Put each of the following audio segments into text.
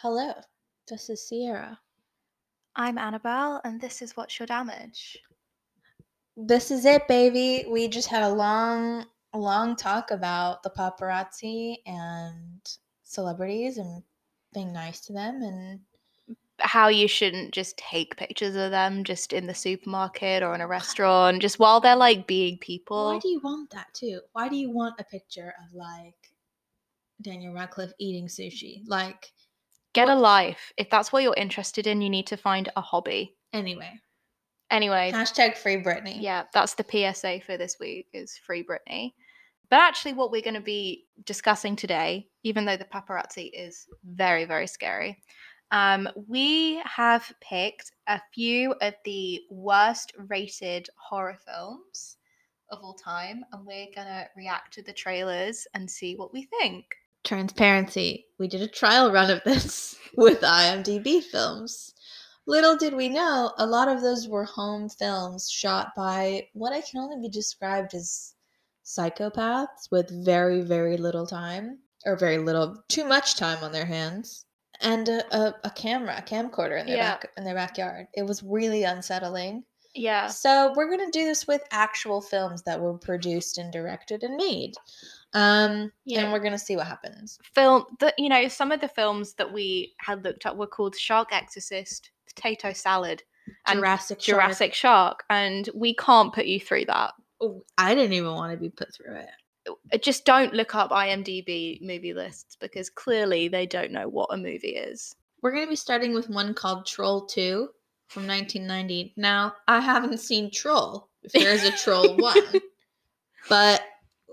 Hello, this is Sierra. I'm Annabelle, and this is What's Your Damage? This is it, baby. We just had a long, long talk about the paparazzi and celebrities and being nice to them and How you shouldn't just take pictures of them just in the supermarket or in a restaurant, just while they're like being people. why do you want that too? Why do you want a picture of like Daniel Radcliffe eating sushi? Like, Get a life. If that's what you're interested in, you need to find a hobby. anyway, Anyway, hashtag free Britney. yeah, that's the PSA for this week is free Britney. But actually, what we're going to be discussing today, even though the paparazzi is very, very scary, um, we have picked a few of the worst rated horror films of all time, and we're going to react to the trailers and see what we think. Transparency. We did a trial run of this with IMDb films. Little did we know, a lot of those were home films shot by what I can only be described as psychopaths with very, very little time, or very little, too much time on their hands, and a, a, a camera, a camcorder in their Yeah. back in their backyard. It was really unsettling. Yeah. So we're gonna do this with actual films that were produced and directed and made. Um, Yeah. and we're gonna see what happens. Film that you know, some of the films that we had looked at were called Shark Exorcist, Potato Salad, and Jurassic Shark. Jurassic Shark, and we can't put you through that. Oh, I didn't even want to be put through it. Uh, Just don't look up IMDb movie lists because clearly they don't know what a movie is. We're gonna be starting with one called Troll Two from 1990. Now, I haven't seen Troll. If there is a Troll One, but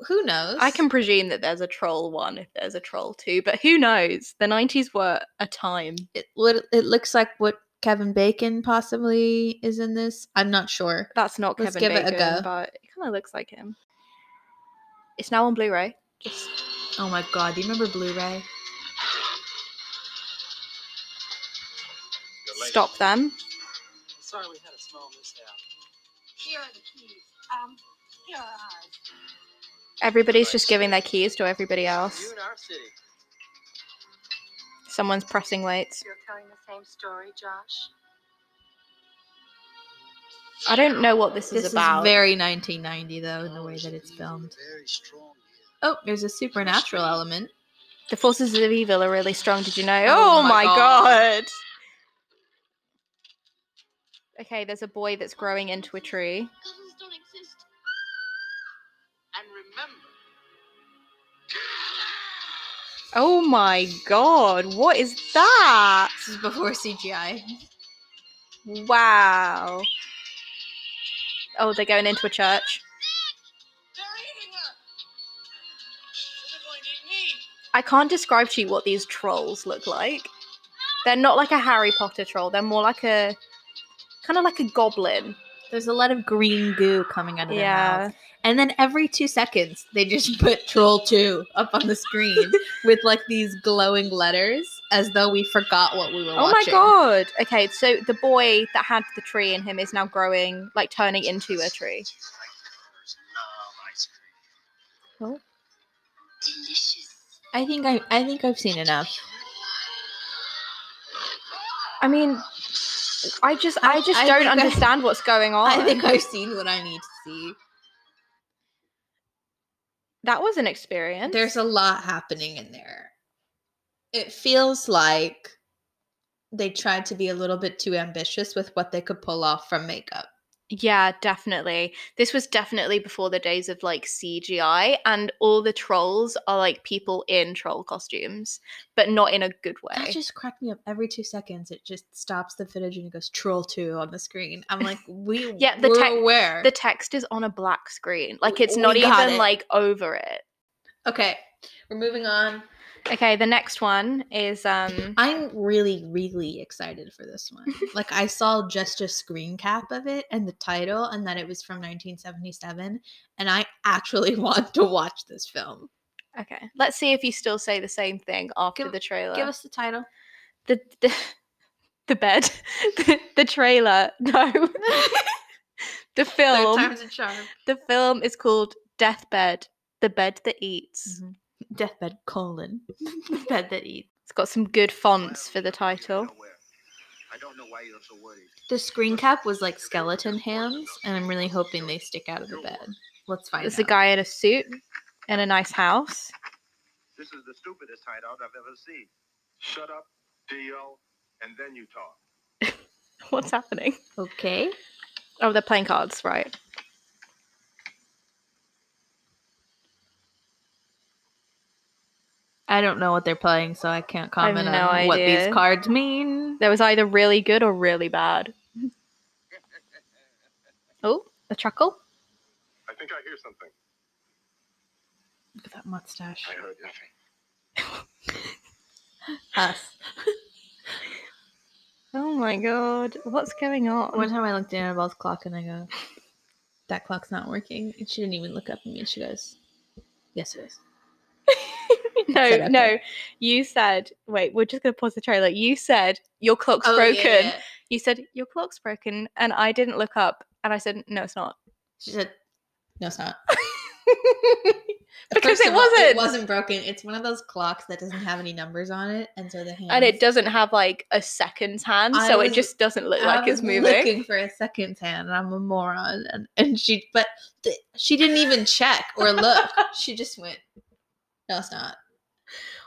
who knows? I can presume that there's a troll one if there's a troll two, but who knows? The 90s were a time. It lit- it looks like what Kevin Bacon possibly is in this. I'm not sure. That's not Let's Kevin give it a Bacon, go. but it kind of looks like him. It's now on Blu-ray. Just Oh my god! Do you remember Blu-ray? stop them. Sorry we had a small mishap. Here are the keys. Um, here are ours. Everybody's just giving their keys to everybody else. You in our city. Someone's pressing weights. You're telling the same story, Josh. I don't know what this, This is about. is very 1990 though, in the way that it's oh, filmed. Oh, there's a supernatural element. the forces of evil are really strong. Did you know? Oh Oh, my my God. god. Okay, there's a boy that's growing into a tree. Oh my god, what is that? This is before CGI. Wow. Oh, they're going into a church. they're eating her. They're going to eat me. I can't describe to you what these trolls look like. They're not like a Harry Potter troll. They're more like a kind of like a goblin. There's a lot of green goo coming out of their Yeah. mouth. And then every two seconds, they just put Troll 2 up on the screen with like these glowing letters as though we forgot what we were Oh watching. my god. Okay, so the boy that had the tree in him is now growing, like turning into a tree. Love ice cream. Delicious. I think I I think I've seen enough. I mean, I just I I- just I don't think I- understand what's going on. I think I've seen what I need to see. That was an experience. There's a lot happening in there. It feels like they tried to be a little bit too ambitious with what they could pull off from makeup. Yeah, definitely. This was definitely before the days of like CGI, and all the trolls are like people in troll costumes, but not in a good way. That just cracked me up every two seconds. It just stops the footage and it goes troll two on the screen. I'm like, we Yeah, the we're aware. The text is on a black screen, like it's We not even it. like over it. okay, we're moving on. Okay, the next one is um I'm really, really excited for this one. like I saw just a screen cap of it and the title, and that it was from 1977, and I actually want to watch this film. okay. Let's see if you still say the same thing after Give- the trailer. Give us the title. the the, the bed, the, the trailer. No, the Third film. time's a charm. The film is called Deathbed, the bed that eats. Deathbed colon. the bed that eats. It's got some good fonts for the title. I don't know why you're so worried. The screen cap was like skeleton hands, and I'm really hoping they stick out of the bed. Let's find There's out. a guy in a suit in a nice house. This is the stupidest hideout I've ever seen. Shut up, deal, and then you talk. What's happening? Okay. Oh, they're playing cards, right? I don't know what they're playing, so I can't I comment no on what these cards mean. That was either really good or really bad. Oh, a chuckle. I think I hear something. Look at that mustache. I heard nothing. Us. Oh my god, what's going on? One time I looked at Annabelle's clock and I go, that clock's not working. And she didn't even look up at me. And she goes, yes, it is. no, no. You said, wait, we're just gonna pause the trailer. You said your clock's Oh, broken. yeah. You said your clock's broken, and I didn't look up, and I said, no, it's not. She said, no, it's not. because it all, wasn't. It wasn't broken. It's one of those clocks that doesn't have any numbers on it. And so the hands. and it doesn't have like a seconds hand, I so it just doesn't look I like it's moving. looking for a second hand, and I'm a moron. And, and she, but th- she didn't even check or look. she just went, no, it's not.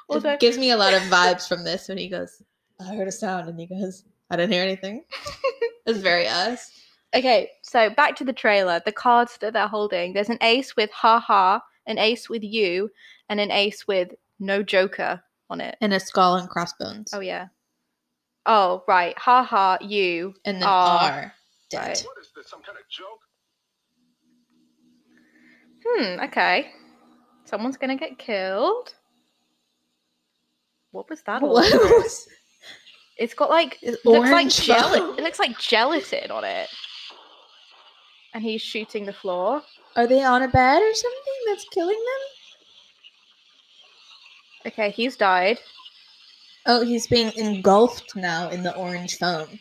Although- it gives me a lot of vibes from this when he goes, I heard a sound, and he goes, I didn't hear anything. it's very us. Okay, so back to the trailer. The cards that they're holding. There's an ace with ha ha, an ace with you, and an ace with no joker on it. And a skull and crossbones. Oh yeah. Oh right, ha ha, you. and then R. R. Dead. Right. What is this? Some kind of joke? Hmm. Okay. Someone's gonna get killed. What was that? What was- It's got like It's looks like gel- It looks like gelatin on it. And he's shooting the floor. Are they on a bed or something that's killing them? Okay, he's died. Oh, he's being engulfed now in the orange foam.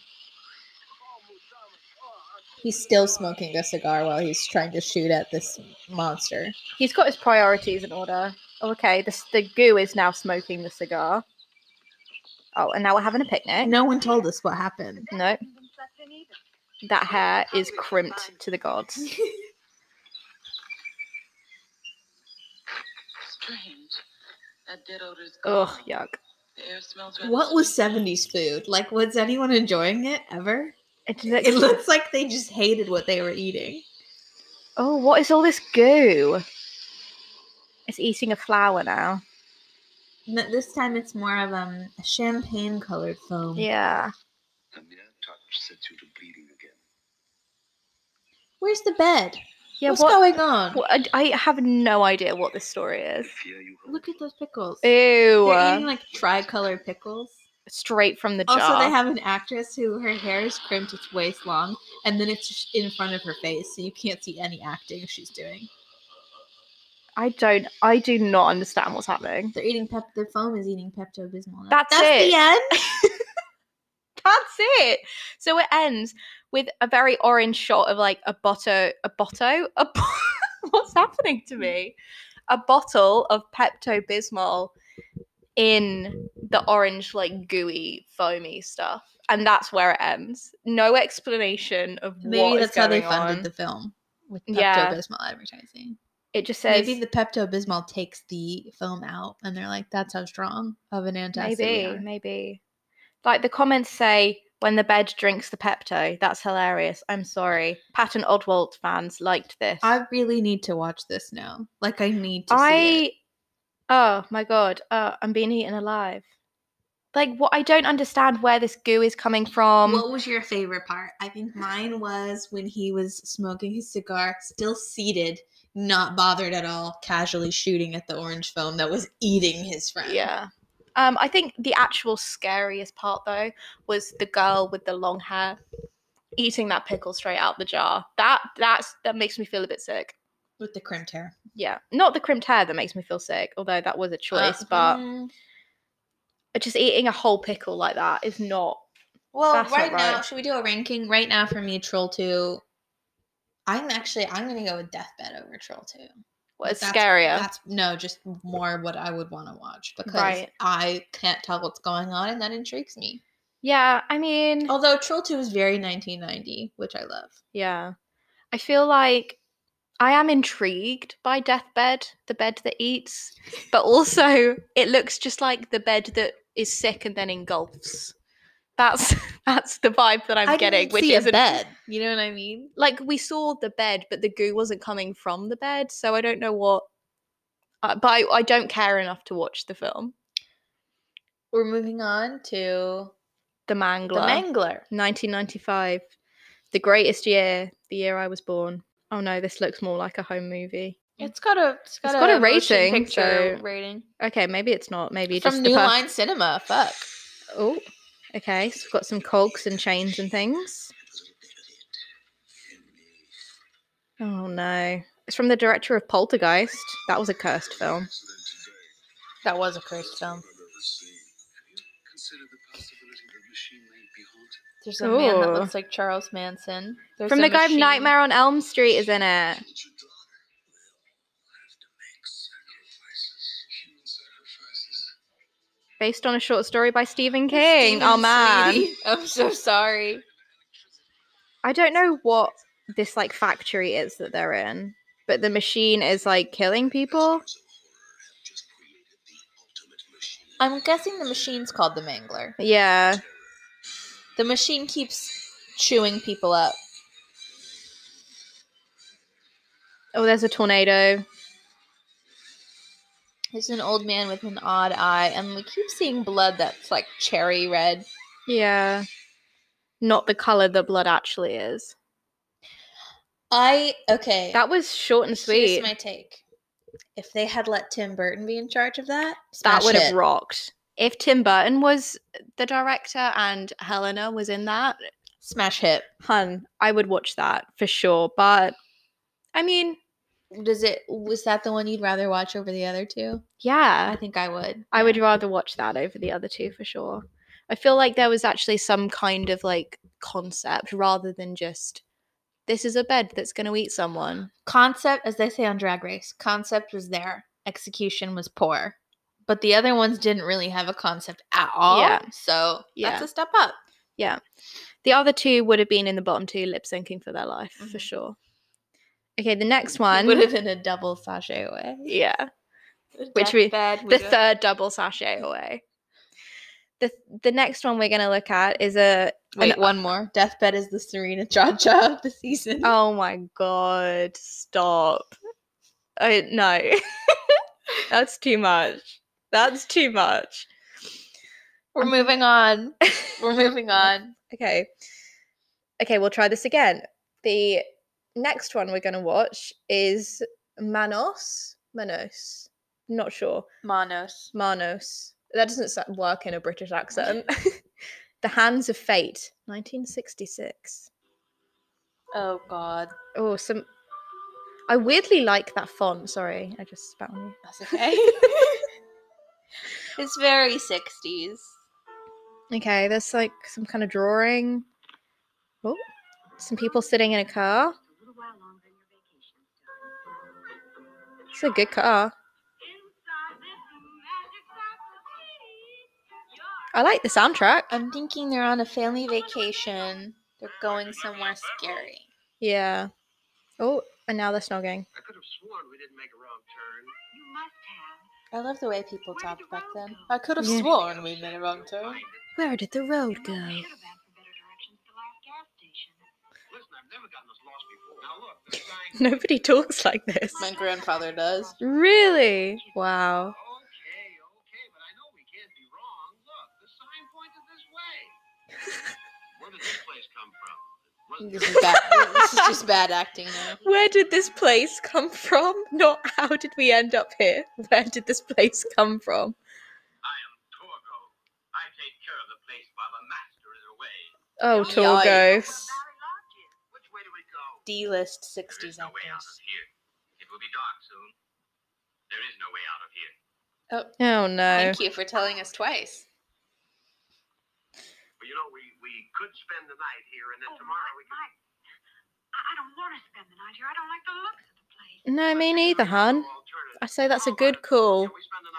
He's still smoking a cigar while he's trying to shoot at this monster. He's got his priorities in order. Oh, okay, the, the goo is now smoking the cigar. Oh, and now we're having a picnic. No one told us what happened. No, that hair is crimped to the gods. Strange. That dead odor's Ugh, yuck. The air smells rather What was 70s food? Like, was anyone enjoying it ever? It It looks- looks like they just hated what they were eating. oh, what is all this goo? It's eating a flower now. N- This time it's more of um, a champagne colored foam. Yeah. A mere touch sets you to bleeding again. Where's the bed? Yeah, What's what? going on? what- I, I have no idea what this story is. fear you hope. Look at those pickles. Ew. They're eating like tricolored pickles. Straight from the jar. Also, they have an actress who her hair is crimped, it's waist long, and then it's in front of her face, so you can't see any acting she's doing. I don't. I do not understand what's happening. They're eating pep. The foam is eating Pepto Bismol. That's That's it. the end. That's it. So it ends with a very orange shot of like a bottle, a bottle, a bo- what's happening to me? A bottle of Pepto Bismol in the orange, like gooey, foamy stuff, and that's where it ends. No explanation of Maybe that's how they funded on. the film with Pepto Yeah. Bismol advertising. It just says Maybe the Pepto Bismol takes the foam out, and they're like, "That's how strong of an antacid maybe, maybe. Like the comments say, when the bed drinks the Pepto, that's hilarious. I'm sorry. Patton Oswalt fans liked this. I really need to watch this now. Like, I need to. I oh my god, uh, I'm being eaten alive. Like what? I don't understand where this goo is coming from. what was your favorite part? I think mine was when he was smoking his cigar, still seated, not bothered at all, casually shooting at the orange foam that was eating his friend. yeah. Um, I think the actual scariest part though was the girl with the long hair eating that pickle straight out the jar. That that's that makes me feel a bit sick. With the crimped hair. Yeah, not the crimped hair that makes me feel sick, although that was a choice. Uh, but mm, just eating a whole pickle like that is not. well, that's not right now, should we do a ranking? Right now, for me, Troll 2, I'm actually, I'm to go with Deathbed over Troll 2. What is That's- scarier? That's no, just more what I would want to watch because Right. I can't tell what's going on, and that intrigues me. Yeah, I mean, Although Troll Two is very 1990, which I love. yeah. I feel like I am intrigued by Deathbed, the bed that eats, but also it looks just like the bed that is sick and then engulfs. That's that's the vibe that I'm I getting, which see a isn't bed. You know what I mean? like we saw the bed, but the goo wasn't coming from the bed, so I don't know what. Uh, but I, I don't care enough to watch the film. We're moving on to The Mangler, the Mangler. 1995, the greatest year, the year I was born. Oh no, this looks more like a home movie. It's got a it's got, It's got a motion rating, picture so- rating Okay, maybe it's not. Maybe from just New the Line Cinema. Fuck. Oh, okay. So we've got some cogs and chains and things. Oh no. It's from the director of Poltergeist. That was a cursed film. That was a cursed film. There's a man that looks like Charles Manson. There's from the guy of Nightmare on Elm Street is in it. Based on a short story by Stephen King. oh Steven man. I'm so sorry. I don't know what this like factory is that they're in, but the machine is like killing people. I'm guessing the machine's called the Mangler. Yeah. The machine keeps chewing people up. Oh, there's a tornado. There's an old man with an odd eye, and we keep seeing blood that's like cherry red. Yeah. Not the color the blood actually is. I okay. That was short and Here's sweet. my take. If they had let Tim Burton be in charge of that, that would have rocked. If Tim Burton was the director and Helena was in that, smash hit. hun, I would watch that for sure. But I mean, Does it? Was that the one you'd rather watch over the other two? yeah, I think I would. I would rather watch that over the other two for sure. I feel like there was actually some kind of like concept rather than just this is a bed that's going to eat someone. concept, as they say on Drag Race, concept was there. Execution was poor. But the other ones didn't really have a concept at all. Yeah. So Yeah. that's a step up. Yeah. The other two would have been in the bottom two lip syncing for their life for Mhm. sure. Okay, the next one. Would have been a double sashay away. Yeah. Which we- the third double sashay away. The the next one we're gonna look at is a Wait, an- one more. Deathbed is the Serena Cha Cha of the season. oh my god, stop. I no. That's too much. That's too much. We're um, moving on. We're moving on. Okay. Okay, we'll try this again. The next one we're gonna watch is Manos. Manos. Not sure. Manos. Manos. That doesn't work in a British accent. the Hands of Fate, 1966. Oh God. Oh, some. I weirdly like that font. Sorry, I just spat on you. That's okay. it's very 60s. Okay, there's like some kind of drawing. Oh, some people sitting in a car. It's a good car. I like the soundtrack. I'm thinking they're on a family vacation. They're going somewhere scary. Yeah. Oh, and now they're snogging. I could have sworn we didn't make a wrong turn. You must have. I love the way people Where talked back then. go? I could have Yeah. sworn we made a wrong turn. Where did the road go? Nobody talks like this. My grandfather does. Really? Wow. Okay, okay, but I know we can't be wrong. Look, the sign pointed this. Where did this place come from? Wasn't This is bad. this is just bad acting now. Where did this place come from? Not how did we end up here? Where did this place come from? I am Torgo. I take care of the place while the master is away. Oh, Torgo. Yikes. Which way do we go? D-list 60s is no way out of actors. here. It will be dark soon. There is no way out of here. Oh. oh no. Thank you for telling us twice. Well, you know, we, we could spend the night here, and then Oh, tomorrow we Mike, could. Mike. I, I don't want to spend the night here. I don't like the looks of the place. No, me neither, hun. I say that's a good call. Can we spend the?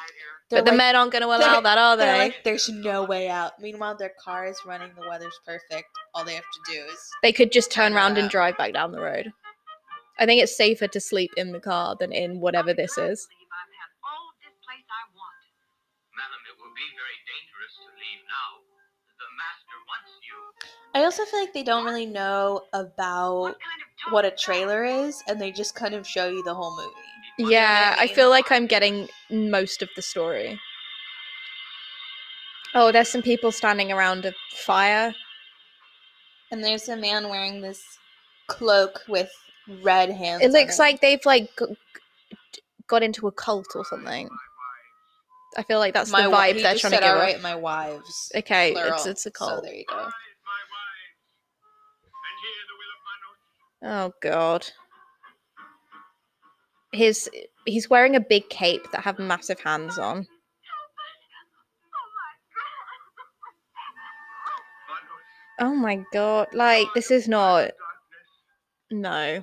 They're But the like- men aren't going to allow that, are They're like, there's no way out. Meanwhile, their car is running. The weather's perfect. All they have to do is. They could just turn Turn around and drive back down the road. I think it's safer to sleep in the car than in whatever this is. I also feel like they don't really know about What kind of what a talk is that? trailer is, and they just kind of show you the whole movie. Yeah, I feel like I'm getting most of the story. Oh, there's some people standing around a fire. And there's a man wearing this cloak with red hands. It on looks like they've like g- g- got into a cult or something. I feel like that's my the vibe he they're just trying to said, give "All off. right, my wives. Okay, plural. it's it's a cult. So there you go. Oh god. His he's wearing a big cape that have massive hands on. Oh my god. Like this is not no. as thou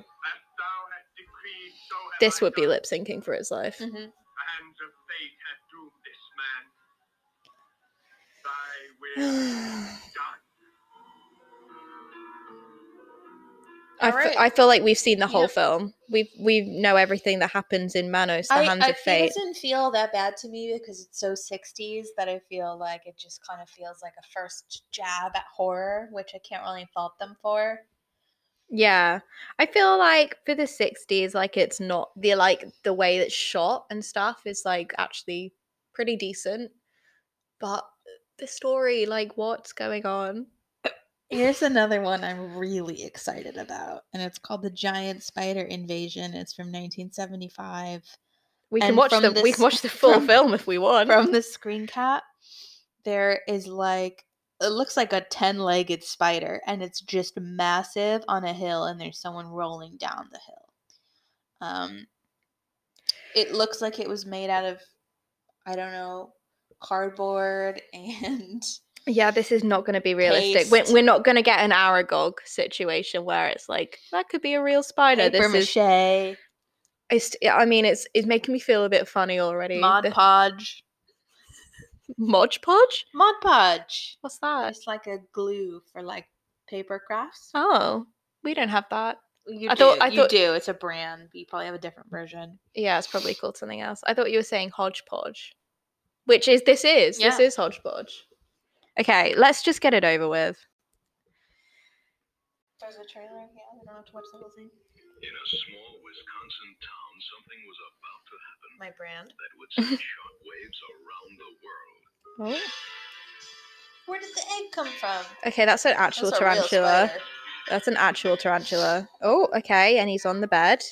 hast decreed, so have This would be lip syncing for his life. hmm I, f- Alright. I feel like we've seen the whole Yeah. film. We we know everything that happens in Manos, the I, hands I of fate. it doesn't feel that bad to me because it's so 60s that I feel like it just kind of feels like a first jab at horror, which I can't really fault them for. Yeah. I feel like for the 60s like it's not the like the way it's shot and stuff is like actually pretty decent. But the story like what's going on? Here's another one I'm really excited about, and it's called The Giant Spider Invasion. It's from 1975. We can And watch from the we can watch the full from- film if we want. From the screen cap, there is like it looks like a 10-legged spider and it's just massive on a hill and there's someone rolling down the hill. Um it looks like it was made out of I don't know, cardboard and Yeah, this is not going to be realistic. We're, we're not going to get an Aragog situation where it's like that could be a real spider. paper This is mache, it's, I mean, it's it's making me feel a bit funny already. Mod The- Podge. Mod Podge? Mod Podge. What's that? It's like a glue for like paper crafts. Oh, we don't have that. You I do. thought- I you thought- do. It's a brand. but You probably have a different version. Yeah, it's probably called something else. I thought you were saying hodgepodge, which is this is this is hodgepodge. Okay, let's just get it over with. There's a trailer. Yeah, we don't have to watch the whole thing. In a small Wisconsin town, something was about to happen My brand. that would send shockwaves around the world. Oh. Where did the egg come from? Okay, that's an actual That's tarantula. That's an actual tarantula. Oh, okay, and he's on the bed.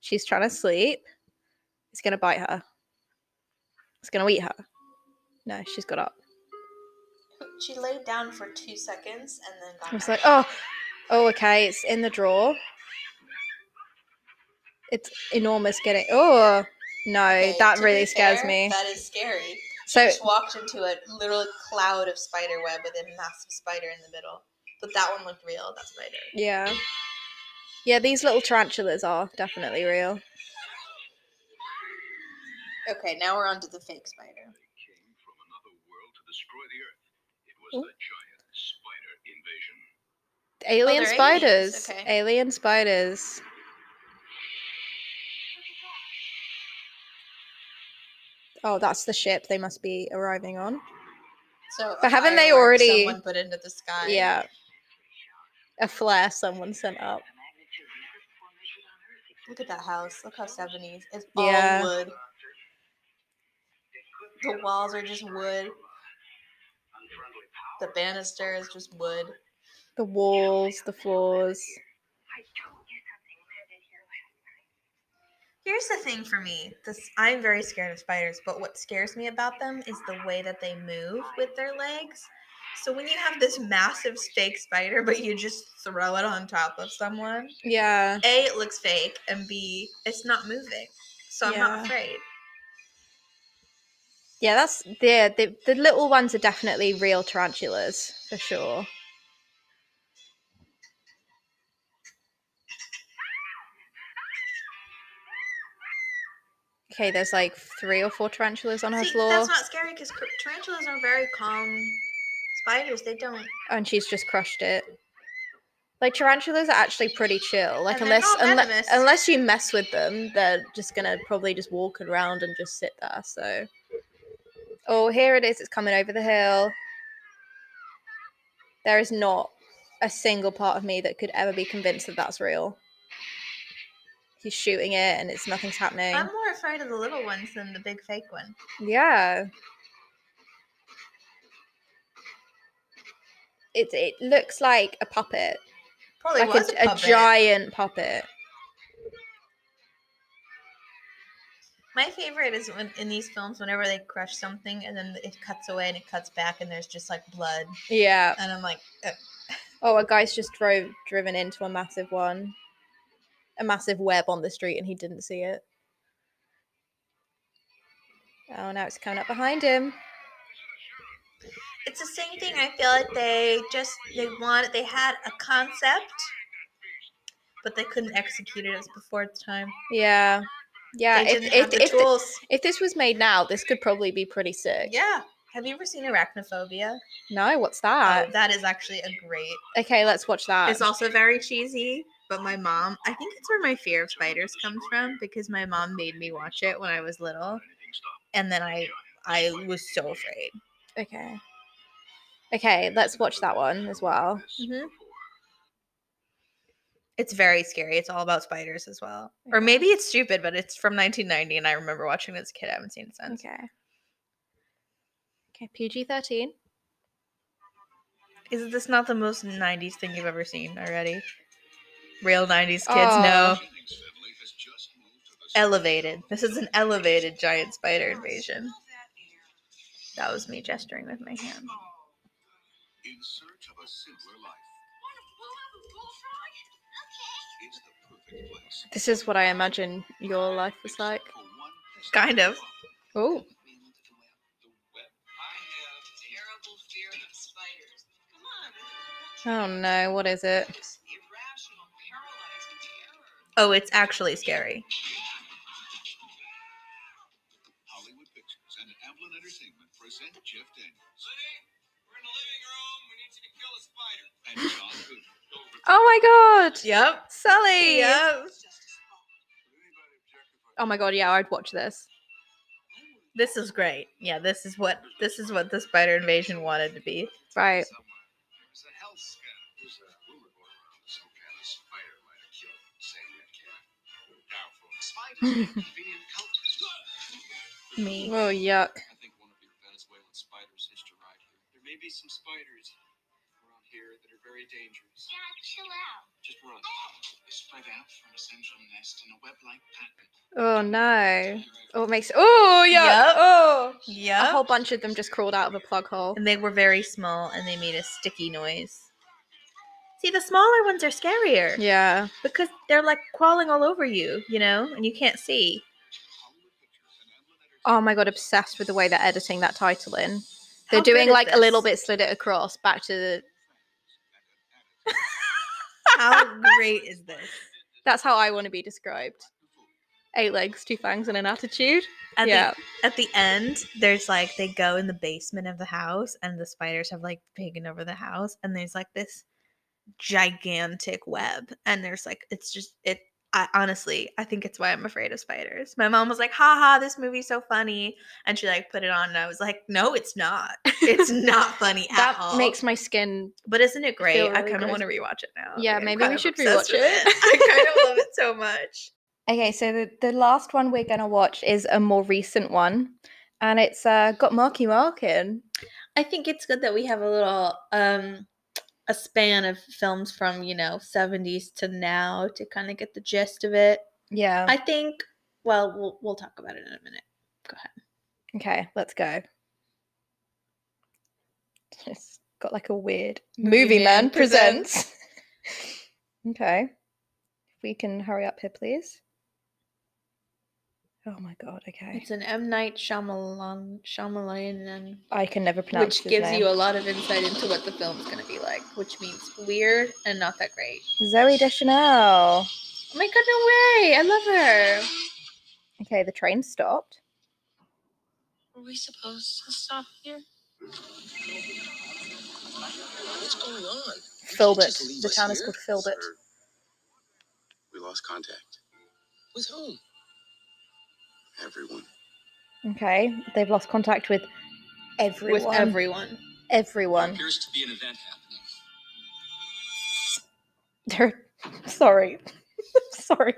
She's trying to sleep. He's gonna bite her. He's gonna eat her. No, she's got up. She laid down for two seconds and then got I was like, oh, oh, okay, it's in the drawer. It's enormous. Getting oh no, Okay, that really scares fair, me. That is scary. So just walked into a little cloud of spider web with a massive spider in the middle. But that one looked real, that spider. yeah, yeah, these little tarantulas are definitely real. Okay, now we're on to the fake spider. Came from another world to destroy the earth. It was mm-hmm. Oh. the giant spider invasion. Oh, Alien they're spiders. okay. Alien spiders. Oh, that's the ship they must be arriving on. So, But haven't they already- Someone put into the sky. Yeah. A flare someone sent up. Look at that house. Look how 70s. It's all Yeah. wood. The walls are just wood. The banister is just wood. The walls, the floors. Here's the thing for me. This I'm very scared of spiders, but what scares me about them is the way that they move with their legs. So when you have this massive fake spider, but you just throw it on top of someone, Yeah. A, it looks fake, and B, it's not moving. So I'm Yeah. not afraid. Yeah, that's yeah, the the little ones are definitely real tarantulas for sure. Okay, there's like three or four tarantulas on her See, floor, that's not scary because tarantulas are very calm spiders. They don't. and she's just crushed it. Like tarantulas are actually pretty chill. Like unless unless, unless you mess with them, they're just gonna probably just walk around and just sit there. So, oh, here it is. It's coming over the hill. There is not a single part of me that could ever be convinced that that's real. He's shooting it, and it's nothing's happening. I'm more afraid of the little ones than the big fake one. Yeah. It it looks like a puppet, Probably like was a, a, a giant puppet. My favorite is when in these films, whenever they crush something and then it cuts away and it cuts back and there's just like blood, Yeah. and I'm like, uh, Oh, a guy's just drove driven into a massive one, a massive web on the street, and he didn't see it. Oh, now it's coming up behind him. it's the same thing. I feel like they just they wanted they had a concept, but they couldn't execute it. It was before its time. Yeah, yeah. If if if, th- if this was made now, this could probably be pretty sick. yeah. Have you ever seen Arachnophobia? No, what's Oh, that? that is actually a great Okay, let's watch that. It's also very cheesy, but my mom, I think it's where my fear of spiders comes from because my mom made me watch it when I was little. And then I I was so afraid. Okay. Okay, let's watch that one as well. Mm-hmm. It's very scary. It's all about spiders as well. Or maybe it's stupid, but it's from 1990 and I remember watching it as a kid. I haven't seen it since. Okay. Okay, PG 13. Is this not the most 90s thing you've ever seen already? Real 90s kids Oh. know. Elevated. This is an elevated giant spider invasion. That was me gesturing with my hand. In search of a simpler life. This is what I imagine your life was like. Kind of. Oh, oh no, what is it? Oh, it's actually scary. Hollywood Pictures and Amblin Entertainment present Jeff Daniels. Oh my god! Yep. Sully! Yep. Oh my god, yeah, I'd watch this. This is great. Yeah, this is what this is what the spider invasion wanted to be. Right. Somewhere there's a health scandal. There's a rumor going around that some kind of spider might have killed Santa Cat. Doubtful. Spiders are convenient cult. Me. Oh, yuck. I think one of your Venezuelan spiders hitched a ride here. There may be some spiders around here that are very dangerous. Dad, chill out. Just run. They spread out from a central nest in a web-like pattern. Oh no. Oh, it makes. Oh, yuck. Yup. Oh. Yeah. A whole bunch of them just crawled out of a plug hole. And they were very small and they made a sticky noise. See, the smaller ones are scarier Yeah. because they're like crawling all over you, you know, and you can't see. Hollywood Pictures and Amblin Entertainment Oh my god, obsessed with the way they're editing that title in. They're How doing is like a little bit slid it across back to the. How great is this? That's how I want to be described. Eight legs, two fangs, and an attitude. At yeah. the at the end, there's like they go in the basement of the house, and the spiders have like taken over the house, and there's like this gigantic web, and there's like it's just it. I honestly, I think it's why I'm afraid of spiders. My mom was like, "Ha ha, this movie's so funny," and she like put it on, and I was like, "No, it's not. It's not funny at that all." makes my skin. But isn't it great? feel I kind of want to rewatch it now. Yeah, Like, maybe we should rewatch with it. I kind of love it so much. Okay, so the, the last one we're gonna watch is a more recent one, and it's uh, got Marky Mark in. I think it's good that we have a little um a span of films from, you know, 70s to now to kind of get the gist of it. Yeah. I think well, we'll we'll talk about it in a minute. Go ahead. Okay, let's go. It's got like a weird Movie movie, Man man, presents. okay. If we can hurry up here, please. Oh my god, okay. It's an M Night Shyamalan Shyamalan I can never pronounce which his gives name. you a lot of insight into what the film's going to be like, which means weird and not that great. Zooey Deschanel. Oh my god, no way. I love her. Okay, the train stopped. Were we supposed to stop here? What's going on? Filbert. Just The town is here? called Filbert. We lost contact. With whom? Everyone. Okay, they've lost contact with everyone. With everyone. everyone. Appears to be an event happening. They're sorry. sorry.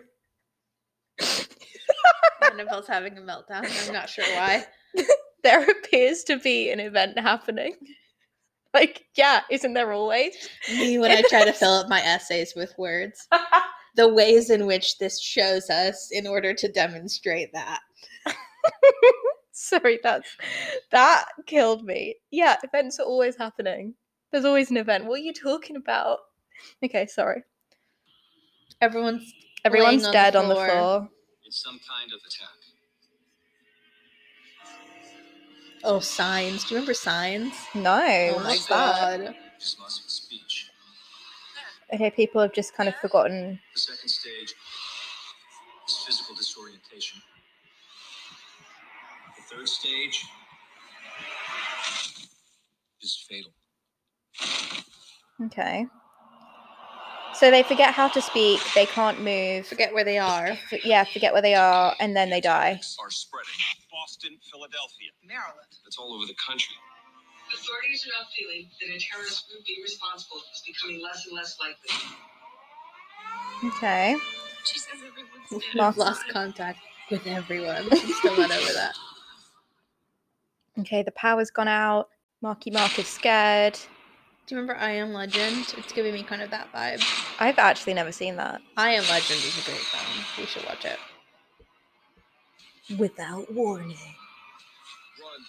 Annabelle's having a meltdown. I'm not sure why. There appears to be an event happening. Like, yeah, isn't there always? Me when I try to fill up my essays with words. The ways in which this shows us in order to demonstrate that. Sorry, that's that killed me. Yeah, events are always happening. There's always an event. What are you talking about? Okay, sorry. Everyone's Everyone's on the dead on the floor. floor. It's some kind of attack. oh signs. Do you remember signs? No, oh my what's that? god. Just lost some speech. Okay, people have just kind of forgotten. The second stage is physical disorientation. The third stage is fatal. Okay. So they forget how to speak, they can't move. Forget where they are. yeah, forget where they are, and then they die. Are spreading. Boston, Philadelphia. Maryland. That's all over the country. Authorities are now feeling that a terrorist group being responsible is becoming less and less likely. Okay. She says everyone's Lost- lost contact with everyone. I'm still not over that. Okay, the power's gone out. Marky Mark is scared. Do you remember I Am Legend? It's giving me kind of that vibe. I've actually never seen that. I Am Legend is a great film. We should watch it. Without warning. Run.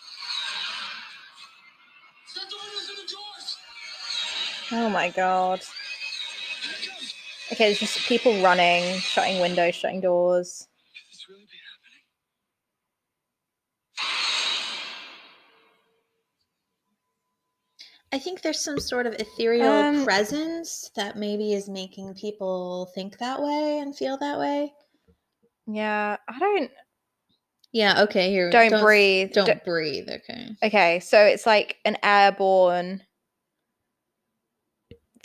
Set the windows and the doors! Oh my god. Okay, there's just people running, shutting windows, shutting doors. Could this really be happening? I think there's some sort of ethereal Um, presence that maybe is making people think that way and feel that way. Yeah, I don't. Yeah, okay, here. We go. Don't breathe, Don't, don't- breathe, okay. Okay, so it's like an airborne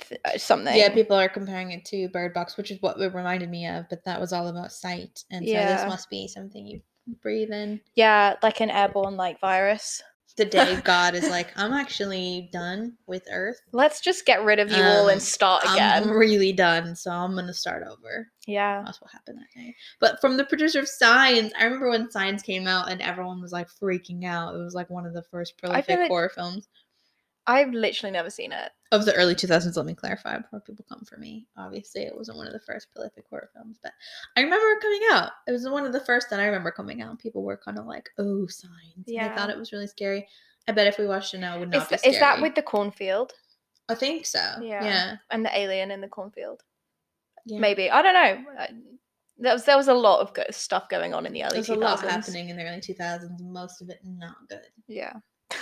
th- uh, something. Yeah, people are comparing it to Bird Box, which is what it reminded me of, but that was all about sight. And so Yeah. this must be something you breathe in. Yeah, like an airborne like virus. The day God is like, I'm actually done with Earth. Let's just get rid of you all Um, and start again. I'm really done, so I'm gonna start over. yeah. That's what happened that day. But from the producer of Signs, I remember when Signs came out and everyone was like freaking out. It was like one of the first prolific like- horror films I've literally never seen it. of the early 2000s. Let me clarify before people come for me. Obviously, it wasn't one of the first prolific horror films, but I remember it coming out. It was one of the first that I remember coming out. People were kind of like, "Oh, Signs." Yeah, I thought it was really scary. I bet if we watched it now, it would not Is, be scary. is that with the cornfield I think so. Yeah. Yeah. and the alien in the cornfield? yeah. Maybe I don't know. I- There was there was a lot of good stuff going on in the early There's 2000s. a lot happening in the early 2000s. Most of it not good. Yeah.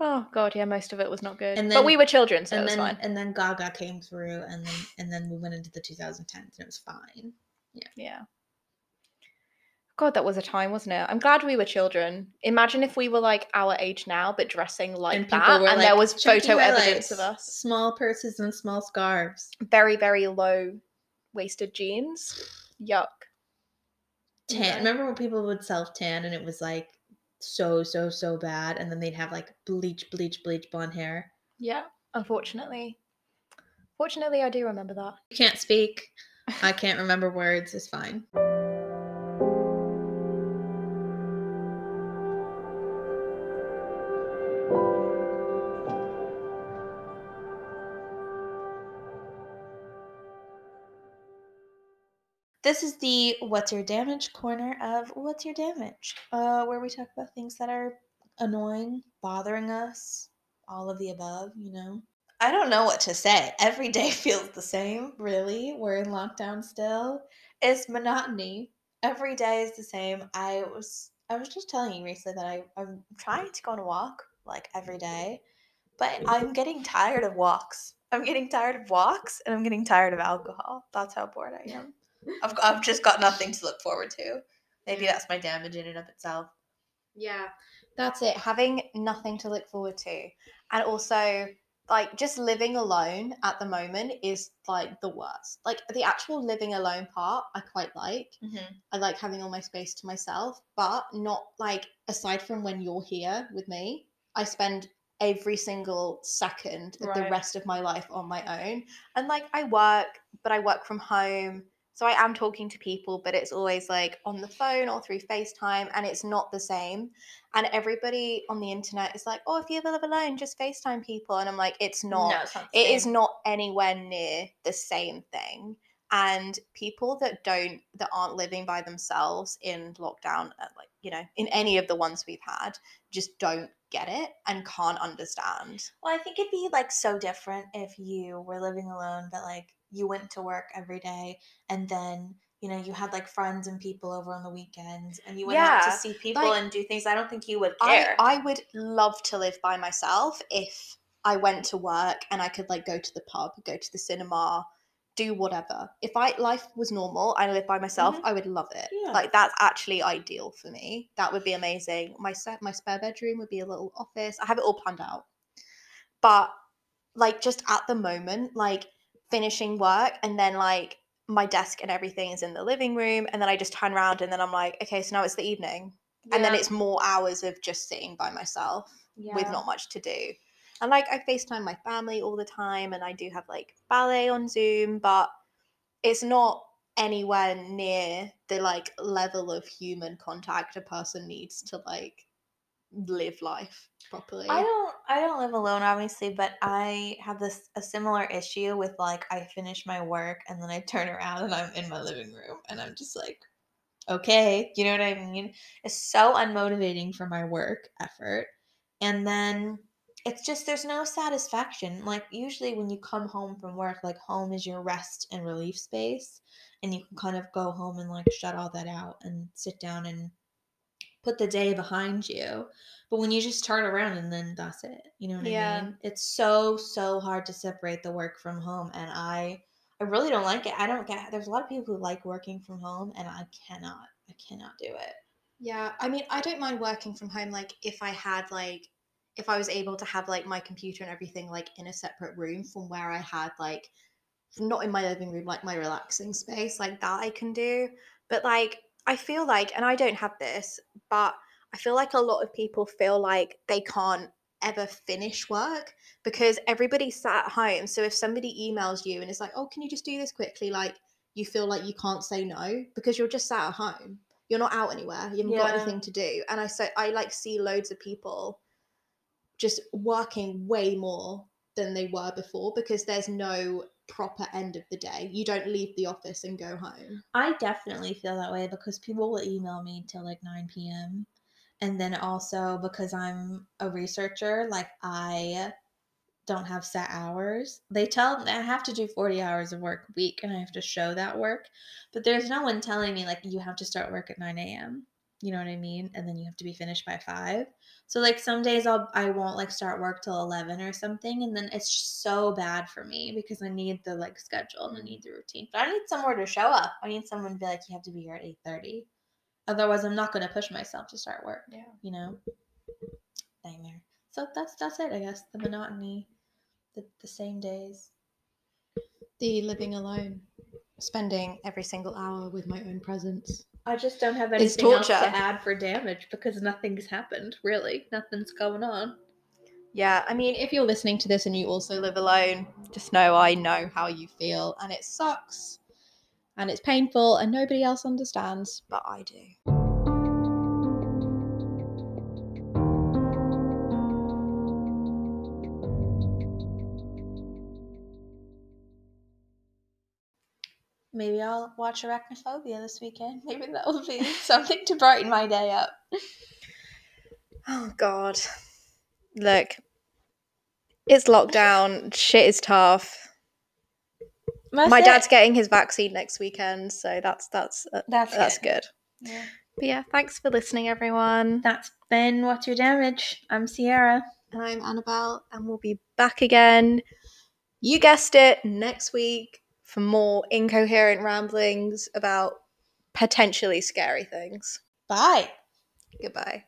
oh god, yeah, most of it was not good. And but we were children, so it was then fine. and then Gaga came through, and then and then we went into the 2010s, and it was fine. Yeah. Yeah. God, that was a time, wasn't it? I'm glad we were children. Imagine if we were like our age now, but dressing like and that, were and like, there was photo evidence highlights, of us. small purses and small scarves. Very, very low waisted jeans. Yuck. Tan. Yeah. Remember when people would self tan, and it was like so so so bad, and then they'd have like bleach bleach bleach blonde hair. Yeah, unfortunately. Fortunately, I do remember that. You can't speak. I can't remember words. It's fine. This is the What's Your Damage corner of What's Your Damage, uh, where we talk about things that are annoying, bothering us, all of the above, you know. I don't know what to say. Every day feels the same, really. We're in lockdown still. It's monotony. Every day is the same. I was I was just telling you recently that I, I'm trying to go on a walk like every day, but I'm getting tired of walks. I'm getting tired of walks and I'm getting tired of alcohol. That's how bored I am. I've, I've just got nothing to look forward to. Maybe that's my damage in and of itself. Yeah, that's it. Having nothing to look forward to. And also, like, just living alone at the moment is like the worst. Like, the actual living alone part, I quite like. Mm-hmm. I like having all my space to myself, but not like aside from when you're here with me, I spend every single second of the rest of my life on my own. And like I work, but I work from home. So I am talking to people, but it's always like on the phone or through FaceTime, and it's not the same. And everybody on the internet is like, oh, if you ever live alone, just FaceTime people. And I'm like, it's not No, it's not it is not anywhere near the same thing and people that don't that aren't living by themselves in lockdown uh, like you know in any of the ones we've had just don't get it and can't understand Well, I think it'd be like so different if you were living alone, but like you went to work every day and then you know you had like friends and people over on the weekends and you went out to see people like, and do things. I don't think you would I. I would love to live by myself if i went to work and i could like go to the pub go to the cinema do whatever. If i life was normal i lived by myself Mhm. i would love it. Yeah. like that's actually ideal for me. That would be amazing. My set my spare bedroom would be a little office. I have it all planned out. But like just at the moment like finishing work and then like my desk and everything is in the living room and then i just turn around and then i'm like okay so now it's the evening. And then it's more hours of just sitting by myself with not much to do. And like I FaceTime my family all the time and I do have like ballet on Zoom, but it's not anywhere near the like level of human contact a person needs to like live life properly. I don't I don't live alone obviously, but I have this a similar issue with like I finish my work and then I turn around and I'm in my living room and I'm just like okay, you know what I mean? It's so unmotivating for my work effort. And then it's just there's no satisfaction. Like usually when you come home from work, like home is your rest and relief space and you can kind of go home and like shut all that out and sit down and put the day behind you. But when you just turn around and then that's it. You know what Yeah. I mean? It's so so hard to separate the work from home and I I really don't like it. I don't get there's a lot of people who like working from home and I cannot I cannot do it. Yeah, I mean, I don't mind working from home. Like, if I had like, if I was able to have like my computer and everything like in a separate room from where I had like, not in my living room, like my relaxing space, like that I can do. But like, I feel like, and I don't have this, but I feel like a lot of people feel like they can't ever finish work because everybody's sat at home. So if somebody emails you and it's like, oh, can you just do this quickly? Like, you feel like you can't say no because you're just sat at home you're not out anywhere you haven't got anything to do and i so i like see loads of people just working way more than they were before because there's no proper end of the day you don't leave the office and go home I definitely feel that way because people will email me till like 9 p.m. And then also because I'm a researcher, like I don't have set hours. They tell me I have to do 40 hours of work a week and I have to show that work. But there's no one telling me like you have to start work at 9 a.m. You know what I mean? And then you have to be finished by five. So like some days I'll I won't like start work till 11 or something. And then it's just so bad for me because I need the like schedule and I mm. need the routine. But I need somewhere to show up. I need someone to be like, you have to be here at 8:30. Otherwise I'm not gonna push myself to start work. Yeah. You know? Nightmare. So that's that's it, I guess. The monotony. The the same days. the living alone spending every single hour with my own presence I just don't have anything else to add for damage because nothing's happened, really. Nothing's going on. Yeah, I mean, if you're listening to this and you also live alone, just know I know how you feel, and it sucks, and it's painful, and nobody else understands, but I do. Maybe I'll watch Arachnophobia this weekend. Maybe that will be something to brighten my day up. Oh God, look, it's lockdown. Shit is tough. my dad's getting his vaccine next weekend, so that's that's uh, That's that's good. good. Yeah. But yeah, thanks for listening, everyone. That's been What's Your Damage? I'm Sierra. And I'm Annabelle, and we'll be back again. You guessed it, next week for more incoherent ramblings about potentially scary things. Bye. Goodbye.